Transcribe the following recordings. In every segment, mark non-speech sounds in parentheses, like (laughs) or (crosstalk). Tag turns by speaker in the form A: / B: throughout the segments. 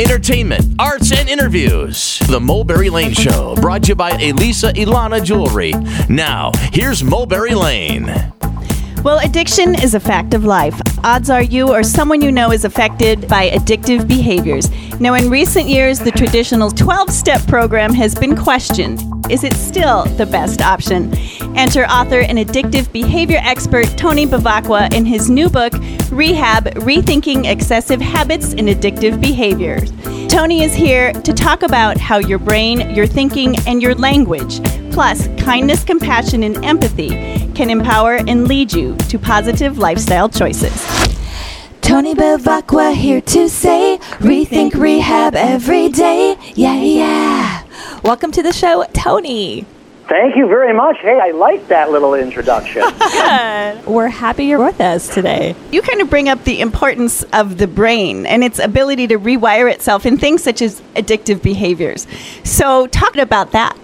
A: entertainment, arts, and interviews. The Mulberry Lane Show, brought to you by Elisa Ilana Jewelry. Now, here's Mulberry Lane.
B: Well, addiction is a fact of life. Odds are you or someone you know is affected by addictive behaviors. Now, in recent years, the traditional 12 step program has been questioned. Is it still the best option? Enter author and addictive behavior expert Tony Bevacqua in his new book, Rehab Rethinking Excessive Habits and Addictive Behaviors. Tony is here to talk about how your brain, your thinking, and your language, plus kindness, compassion, and empathy, can empower and lead you to positive lifestyle choices.
C: Tony Bevacqua here to say, rethink rehab every day. Yeah, yeah. Welcome to the show, Tony.
D: Thank you very much. Hey, I like that little introduction. (laughs)
C: We're happy you're with us today.
B: You kind of bring up the importance of the brain and its ability to rewire itself in things such as addictive behaviors. So, talk about that.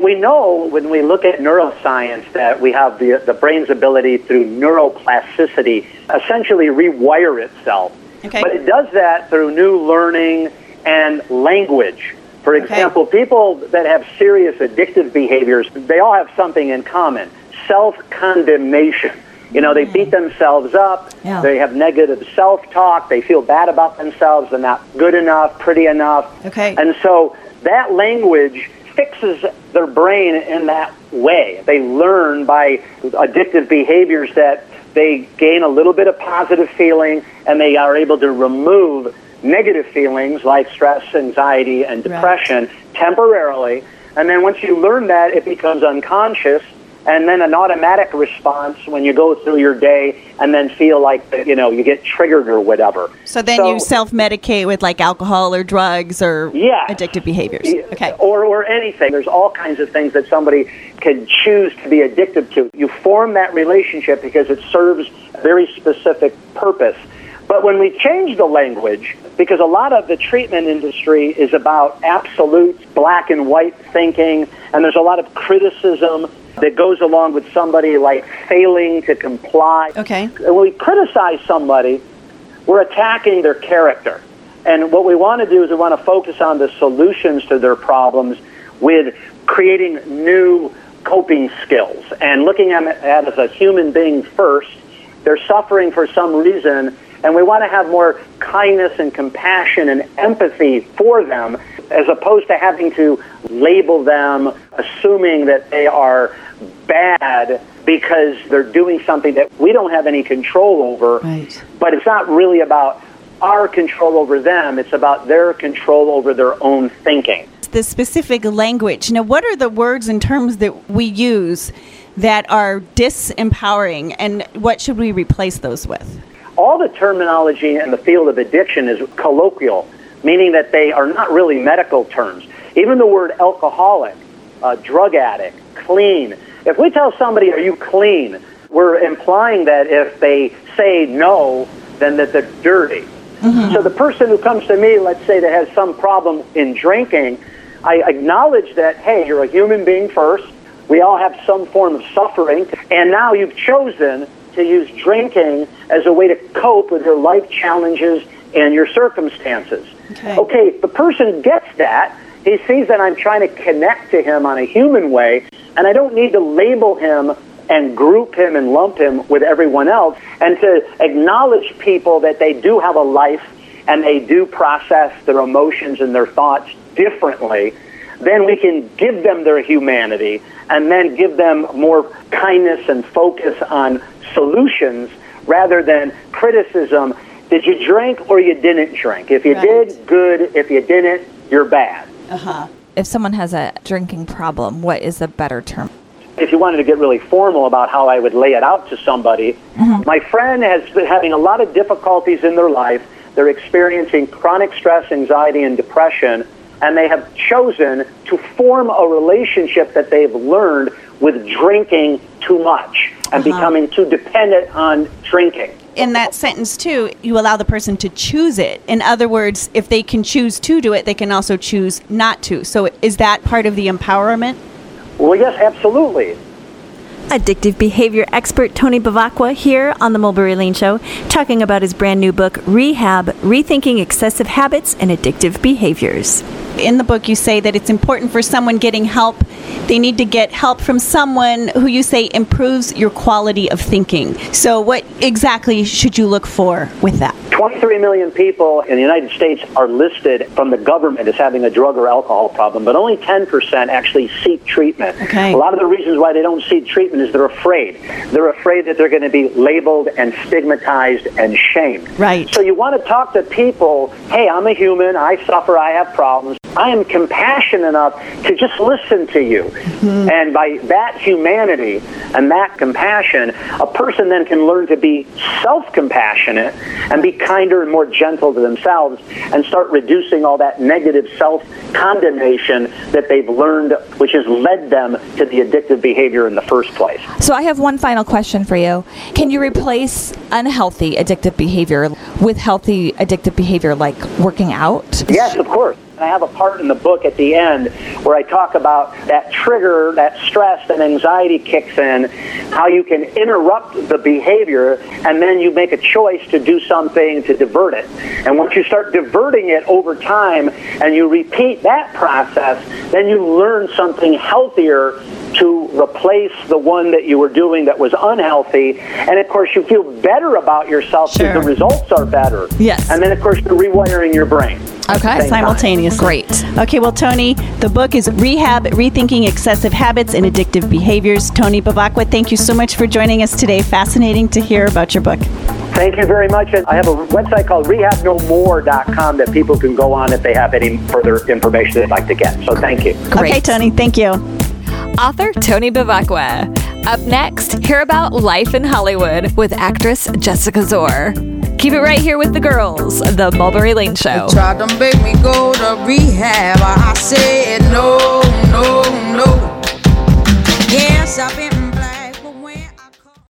D: we know when we look at neuroscience that we have the, the brain's ability through neuroplasticity essentially rewire itself.
B: Okay.
D: But it does that through new learning and language. For
B: Okay.
D: example, people that have serious addictive behaviors, they all have something in common self condemnation. You know, they hmm. beat themselves up,
C: Yeah.
D: they have negative self talk, they feel bad about themselves, they're not good enough, pretty enough.
B: Okay.
D: And so that language fixes their brain in that way. They learn by addictive behaviors that they gain a little bit of positive feeling and they are able to remove negative feelings like stress, anxiety, and depression temporarily. And then once you learn that, it becomes unconscious and then an automatic response when you go through your day and then feel like you know you get triggered or whatever.
B: So then you self medicate with like alcohol or drugs or
D: Yeah.
B: addictive behaviors. Okay.
D: Or, or anything. There's all kinds of things that somebody can choose to be addicted to. You form that relationship because it serves a very specific purpose. But when we change the language, because a lot of the treatment industry is about absolute black and white thinking, and there's a lot of criticism that goes along with somebody like failing to comply.
B: Okay.
D: And when we criticize somebody, we're attacking their character. And what we want to do is we want to focus on the solutions to their problems with creating new coping skills and looking at it as a human being first. They're suffering for some reason, and we want to have more kindness and compassion and empathy for them as opposed to having to label them, assuming that they are bad because they're doing something that we don't have any control over.
B: Right.
D: But it's not really about our control over them, it's about their control over their own thinking.
B: The specific language. Now, what are the words and terms that we use that are disempowering, and what should we replace those with?
D: All the terminology in the field of addiction is colloquial, meaning that they are not really medical terms. Even the word alcoholic, uh, drug addict, clean. If we tell somebody, Are you clean? we're implying that if they say no, then that they're dirty. So the person who comes to me, let's say that has some problem in drinking, I acknowledge that, hey, you're a human being first. We all have some form of suffering. And now you've chosen to use drinking as a way to cope with your life challenges and your circumstances.
B: Okay.
D: the person gets that. He sees that I'm trying to connect to him on a human way, and I don't need to label him and group him and lump him with everyone else, and to acknowledge people that they do have a life and they do process their emotions and their thoughts differently, then we can give them their humanity and then give them more kindness and focus on solutions rather than criticism. Did you drink or you didn't drink? If you
B: Right.
D: did, good. If you didn't, you're bad. Uh huh.
C: If someone has a drinking problem, what is a better term?
D: if you wanted to get really formal about how I would lay it out to somebody, my friend has been having a lot of difficulties in their life. They're experiencing chronic stress, anxiety, and depression, and they have chosen to form a relationship that they've learned with drinking too much and uh-huh. becoming too dependent on drinking.
B: In that sentence, too, you allow the person to choose it. In other words, if they can choose to do it, they can also choose not to. So, is that part of the empowerment?
D: Well, yes, absolutely.
B: Addictive behavior expert Tony Bevacqua here on the Mulberry Lane Show, talking about his brand new book, Rehab Rethinking Excessive Habits and Addictive Behaviors. In the book, you say that it's important for someone getting help. They need to get help from someone who you say improves your quality of thinking. So, what exactly should you look for with that?
D: 23 million people in the United States are listed from the government as having a drug or alcohol problem, but only 10% actually seek treatment.
B: Okay.
D: A lot of the reasons why they don't seek treatment is they're afraid. They're afraid that they're going to be labeled and stigmatized and shamed.
B: Right.
D: So you want to talk to people, hey, I'm a human, I suffer, I have problems. I am compassionate enough to just listen to you. Mm-hmm. And by that humanity and that compassion, a person then can learn to be self compassionate and be kinder and more gentle to themselves and start reducing all that negative self condemnation that they've learned, which has led them to the addictive behavior in the first place.
C: So, I have one final question for you. Can you replace unhealthy addictive behavior with healthy addictive behavior like working out?
D: Yes, of course. And I have a part in the book at the end where I talk about that trigger, that stress, that anxiety kicks in, how you can interrupt the behavior, and then you make a choice to do something to divert it. And once you start diverting it over time and you repeat that process, then you learn something healthier to replace the one that you were doing that was unhealthy. And of course, you feel better about yourself
B: sure.
D: because the results are better.
B: Yes.
D: And then, of course, you're rewiring your brain.
C: Okay.
B: Simultaneously.
C: Great.
B: Okay, well, Tony, the book is Rehab Rethinking Excessive Habits and Addictive Behaviors. Tony Bevacqua, thank you so much for joining us today. Fascinating to hear about your book.
D: Thank you very much. And I have a website called rehabnomore.com that people can go on if they have any further information they'd like to get. So thank you.
B: Great. Okay, Tony, thank you.
C: Author Tony Bevacqua. Up next, hear about life in Hollywood with actress Jessica Zor. Keep it right here with the girls, the Mulberry Lane Show.
E: They tried to make me go to rehab. I said no, no, no. Yes, I've been